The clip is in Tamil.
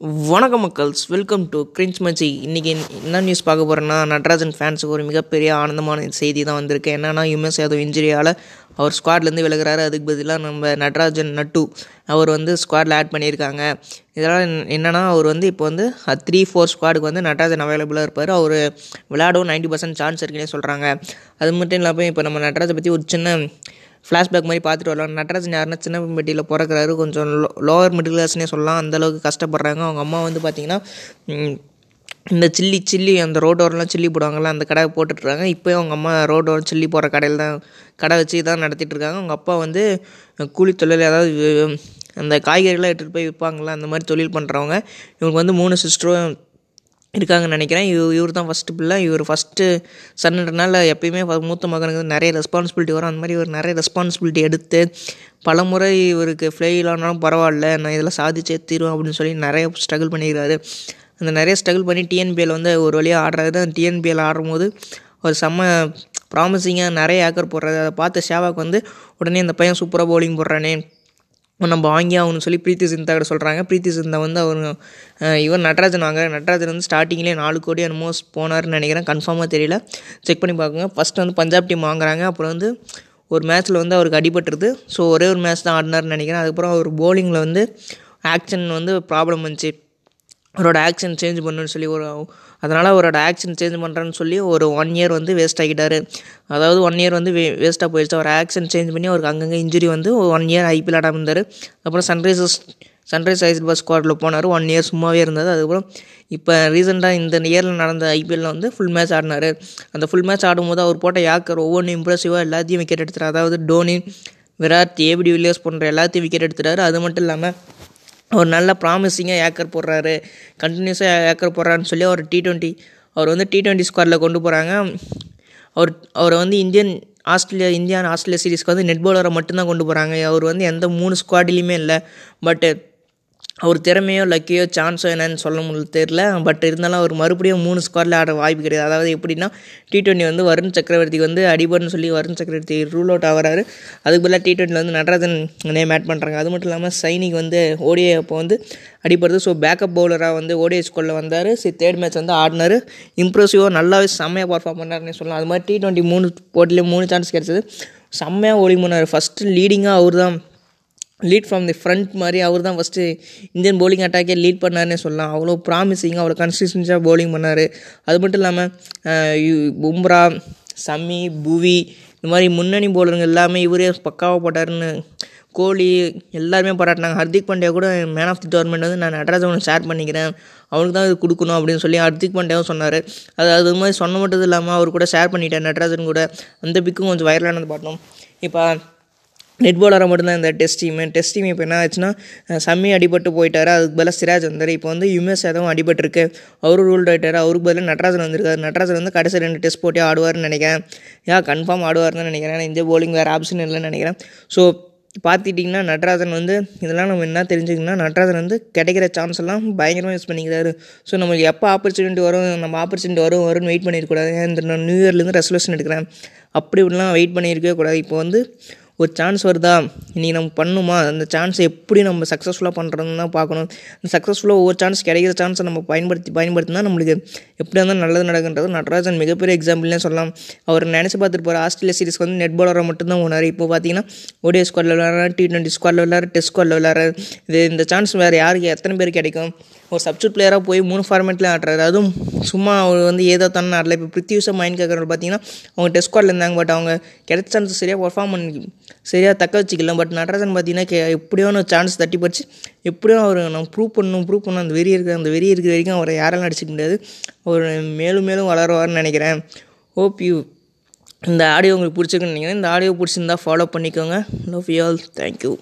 வணக்கம் மக்கள்ஸ் வெல்கம் டு கிரிஞ்ச் மச்சி இன்றைக்கி என்ன நியூஸ் பார்க்க போகிறேன்னா நட்ராஜன் ஃபேன்ஸுக்கு ஒரு மிகப்பெரிய ஆனந்தமான செய்தி தான் வந்திருக்கு. என்னென்னா யுமேஸ் யாதவ் இன்ஜுரியால் அவர் ஸ்குவாட்லேருந்து விலகுறாரு. அதுக்கு பதிலாக நம்ம நட்ராஜன் நட்டு அவர் வந்து ஸ்குவாடில் ஆட் பண்ணியிருக்காங்க. இதெல்லாம் என்னென்னா அவர் வந்து இப்போ வந்து த்ரீ ஃபோர் ஸ்குவாடுக்கு வந்து நட்ராஜன் அவைலபிளாக இருப்பார். அவர் விளையாடவும் நைன்ட்டி பர்சன்ட் சான்ஸ் இருக்குன்னே சொல்கிறாங்க அது மட்டும் இல்லாமல் இப்போ நம்ம நட்ராஜை பற்றி ஒரு சின்ன ஃப்ளாஷ்பேக் மாதிரி பார்த்துட்டு வரலாம். நடராஜன் யாருன்னா சின்ன பெட்டியில் பிறக்கிறாரு. கொஞ்சம் லோ லோவர் மிடில் கிளாஸ்னே சொல்லலாம். அந்தளவுக்கு கஷ்டப்படுறாங்க. அவங்க அம்மா வந்து பார்த்திங்கன்னா இந்த சில்லி சில்லி அந்த ரோடோரெலாம் சில்லி போடுவாங்கள்ல அந்த கடை போட்டுட்ருக்காங்க. இப்போ அவங்க அம்மா ரோடோரம் சில்லி போடுற கடையில் தான் கடை வச்சு தான் நடத்திட்டுருக்காங்க அவங்க அப்பா வந்து கூலி தொழில் அதாவது அந்த காய்கறிலாம் எடுத்துகிட்டு போய் விற்பாங்களா அந்த மாதிரி தொழில் பண்ணுறவங்க இவங்களுக்கு வந்து மூணு சிஸ்டரும் இருக்காங்கன்னு நினைக்கிறேன். இவர் இவர் தான் ஃபஸ்ட்டு பிள்ளை. இவர் ஃபஸ்ட்டு சன்ன்றனால எப்பயுமே மூத்த மகனுக்கு நிறைய ரெஸ்பான்சிபிலிட்டி வரும். அந்த மாதிரி இவர் நிறைய ரெஸ்பான்சிபிலிட்டி எடுத்து பல முறை இவருக்கு ஃபெயில் ஆனாலும் பரவாயில்ல நான் இதெல்லாம் சாதிச்சே தீருவேன் அப்படின்னு சொல்லி நிறைய ஸ்ட்ரகிள் பண்ணிக்கிறாரு. அந்த நிறைய ஸ்ட்ரகிள் பண்ணி டிஎன்பிஎல் வந்து ஒரு வழியாக ஆடுறாரு அந்த டிஎன்பிஎல் ஆடும்போது ஒரு செம்ம ப்ராமிசிங்காக நிறைய ஏக்கர் போடுறாரு. அதை பார்த்து ஷேவாக் வந்து உடனே இந்த பையன் சூப்பராக பவுலிங் போடுறானே. நம்ம வாங்கி ஆகணும்னு சொல்லி பிரீத்தி சிந்தா கிட்ட சொல்கிறாங்க பிரீத்தி சிந்தா வந்து அவர் இவர் நடராஜன் வாங்க. நடராஜன் வந்து ஸ்டார்டிங்லேயே நாலு கோடி என்னமோ போனார்னு நினைக்கிறேன். கன்ஃபார்மாக தெரியல. செக் பண்ணி பார்க்குங்க ஃபஸ்ட்டு வந்து பஞ்சாப் டீம் வாங்குறாங்க. அப்புறம் வந்து ஒரு மேட்ச்சில் வந்து அவருக்கு அடிபட்டுருது. ஸோ ஒரே ஒரு மேட்ச் தான் ஆடினார்னு நினைக்கிறேன். அதுக்கப்புறம் அவர் போலிங்கில் வந்து ஆக்ஷன் வந்து ப்ராப்ளம் வந்துச்சு. அவரோட ஆக்ஷன் சேஞ்ச் பண்ணுன்னு சொல்லி ஒரு அதனால் அவரோட ஆக்ஷன் சேஞ்ச் பண்ணுறேன்னு சொல்லி ஒரு ஒன் இயர் வந்து வேஸ்ட் ஆகிட்டார் அதாவது ஒன் இயர் வந்து வே வேஸ்ட்டாக போயிடுச்சு அவர் ஆக்ஷன் சேஞ்ச் பண்ணி அவருக்கு அங்கங்கே இன்ஜுரி வந்து ஒன் இயர் ஐபிஎல் ஆடாமல் இருந்தார். அப்புறம் சன்ரைசர்ஸ் சன்ரைஸ் ஹைதராபாத் ஸ்குவாடில் போனார். ஒன் இயர் சும்மாவே இருந்தார். அதுக்கப்புறம் இப்போ ரீசெண்டாக இந்த இயரில் நடந்த ஐபிஎல்லில் வந்து ஃபுல் மேட்ச் ஆடினார். அந்த ஃபுல் மேட்ச் ஆடும்போது அவர் போட்ட யாக்கர் ஒவ்வொன்றும் இம்ப்ரெசிவாக எல்லாத்தையும் விக்கெட் எடுத்துட்டார். அதாவது டோனி விராட் ஏபிடி வில்லியர்ஸ் போன்ற எல்லாத்தையும் விக்கெட் எடுத்துட்டார். அது மட்டும் இல்லாமல் அவர் நல்ல ப்ராமிசிங்காக ஏக்கர் போடுறாரு. கண்டினியூஸாக ஏக்கர் போடுறாருன்னு சொல்லி அவர் டி ட்வெண்ட்டி அவர் வந்து டி ட்வெண்ட்டி ஸ்குவாடில் கொண்டு போகிறாங்க அவர் அவரை வந்து இந்தியன் ஆஸ்திரேலியா இந்தியா ஆஸ்திரேலியா சீரீஸ்க்கு வந்து நெட் பாலரை மட்டும்தான் கொண்டு போகிறாங்க அவர் வந்து எந்த மூணு ஸ்குவாட்லேயுமே இல்லை. பட்டு அவர் திறமையோ லக்கியோ சான்ஸோ என்னன்னு சொல்ல முடியல தெரில பட் இருந்தாலும் அவர் மறுபடியும் மூணு ஸ்குவாடில் ஆட வாய்ப்பு கிடையாது. அதாவது எப்படின்னா டி ட்வெண்ட்டி வந்து வருண் சக்கரவர்த்திக்கு வந்து அடிபர்னு சொல்லி வருண் சக்கரவர்த்தி ரூல் அவுட் ஆகிறாரு. அதுக்கு பதிலாக டி ட்வெண்ட்டியில் வந்து நடராஜன் நேம் ஆட் பண்ணுறாங்க அது மட்டும் இல்லாமல் சைனிக் வந்து ஓடிஐ அப்போ வந்து அடிப்படுறது ஸோ பேக்கப் பவுலராக வந்து ஓடிஐ ஸ்கோரில் வந்தார். சரி தேர்ட் மேட்ச் வந்து ஆடினார். இம்ப்ரெசிவாக நல்லாவே செம்மையாக பர்ஃபார்ம் பண்ணார்னே சொல்லலாம். அது மாதிரி டி ட்வெண்ட்டி மூணு போட்டிலேயும் மூணு சான்ஸ் கிடச்சிது. செம்மையாக ஓடி போனார். ஃபஸ்ட்டு லீடிங்காக அவர் தான் லீட் ஃப்ரம் தி ஃப்ரண்ட் மாதிரி அவர் தான் ஃபஸ்ட்டு இந்தியன் பவுலிங் அட்டாக்கே லீட் பண்ணார்னே சொல்லலாம். அவ்வளோ ப்ராமிசிங்காக அவ்வளோ கன்சிஸ்டன்ஸாக பவுலிங் பண்ணார். அது மட்டும் இல்லாமல் பும்ரா சம்மி புவி இந்த மாதிரி முன்னணி பவுலருங்க எல்லாமே இவரே பக்காவாக போட்டாருன்னு கோலி எல்லாருமே பாராட்டினாங்க. ஹர்திக் பாண்டியா கூட மேன் ஆஃப் தி டோர்னமெண்ட் வந்து நான் நடராஜன் ஷேர் பண்ணிக்கிறேன். அவனுக்கு தான் இது கொடுக்கணும் அப்படின்னு சொல்லி ஹர்திக் பாண்டியாவும் சொன்னார். அது அது மாதிரி சொன்ன மட்டும் இல்லாமல் அவர் கூட ஷேர் பண்ணிட்டேன். நடராஜன் கூட அந்த பிக்கும் கொஞ்சம் வைரலானது பாட்டோம் இப்போ நெட் பாலராக மட்டும்தான் இந்த டெஸ்ட் டீமு டெஸ்ட் டீம் இப்போ என்ன ஆச்சுன்னா சம்மி அடிபட்டு போயிட்டார். அதுக்கு பதிலாக சிராஜ் வந்தார். இப்போ வந்து யுமேஸ் யாதவும் அடிபட்டிருக்கு. அவரும் ரூல் ஆகிட்டார் அவருக்கு பதிலாக நடராஜன் வந்திருக்காரு. நடராஜன் வந்து கடைசி ரெண்டு டெஸ்ட் போட்டி ஆடுவார்னு நினைக்கிறேன். ஏன் கன்ஃபார்ம் ஆடுவார்னு நினைக்கிறேன். இந்த போலிங் வேறு ஆப்ஷன் இல்லைன்னு நினைக்கிறேன். ஸோ பார்த்துட்டிங்கன்னா நடராஜன் வந்து இதெல்லாம் நம்ம என்ன தெரிஞ்சுக்கணும்னா நடராஜன் வந்து கிடைக்கிற சான்ஸ் எல்லாம் பயங்கரமாக யூஸ் பண்ணிக்கிறாரு. ஸோ நம்மளுக்கு எப்போ ஆப்பர்ச்சுனிட்டி வரும் நம்ம ஆப்பர்ச்சுனிட்டி வரும் வரும்னு வெயிட் பண்ணியிருக்கூடாது இந்த நான் நியூ இயர்லேருந்து ரெசல்யூஷன் எடுக்கிறேன். அப்படி இப்படிலாம் வெயிட் பண்ணியிருக்கவே கூடாது. இப்போ வந்து ஒரு சான்ஸ் வருதா? இன்றைக்கி நம்ம பண்ணுமா? அந்த சான்ஸை எப்படி நம்ம சக்ஸஸ்ஃபுல்லாக பண்ணுறதுன்னு தான் பார்க்கணும். அந்த சக்ஸஸ்ஃபுல்லாக ஒவ்வொரு சான்ஸ் கிடைக்கிற சான்ஸை நம்ம பயன்படுத்தி பயன்படுத்தினா நம்மளுக்கு எப்படி இருந்தால் நல்லது நடக்குன்றது நடராஜன் மிகப்பெரிய எக்ஸாம்பிள்னே சொல்லலாம். அவர் நினச்சி பார்த்துட்டு போகிற ஆஸ்திரேலியா சீரிஸ்க்கு வந்து நெட் பாலரை மட்டும்தான் ஓனார் இப்போ பார்த்தீங்கன்னா ஓடிஐ ஸ்குவாடில் விளாட்றாரு டி ட்வெண்ட்டி ஸ்குவாடில் விளையாடுற டெஸ்ட் ஸ்குவாடில் விளாட்றாரு இது இந்த சான்ஸ் வேறு யாருக்கு எத்தனை பேர் கிடைக்கும்? ஒரு சப்ஸ்டியூட் பிளேயராக போய் மூணு ஃபார்மேட்டில் ஆடுறாரு. அதுவும் சும்மா அவர் வந்து ஏதோ தானே ஆடல. இப்போ பிருத்திவிஷா மைண்ட் கேட்குறவங்க பார்த்தீங்கன்னா அவங்க டெஸ்ட் ஸ்குவாடில் இருந்தாங்க. பட் அவங்க கிடைச்ச சான்ஸ் சரியாக பர்ஃபார்ம் பண்ணி சரியாக தக்க வச்சுக்கலாம் பட் நடராஜன் பார்த்தீங்கன்னா கே எப்படியோ ஒன்று சான்ஸ் தட்டி பறிச்சு எப்படியும் அவர் நம்ம ப்ரூவ் பண்ணணும் ப்ரூவ் பண்ணணும். அந்த வெறி இருக்கிற அந்த வெறி இருக்கிற வரைக்கும் அவரை யாராலும் அடிச்சிக்க முடியாது. அவர் மேலும் மேலும் வளருவார்னு நினைக்கிறேன். ஹோப் யூ இந்த ஆடியோ உங்களுக்கு பிடிச்சிருக்குன்னு நினைக்கிறேன். இந்த ஆடியோ பிடிச்சிருந்தா ஃபாலோ பண்ணிக்கோங்க. Love you all thank you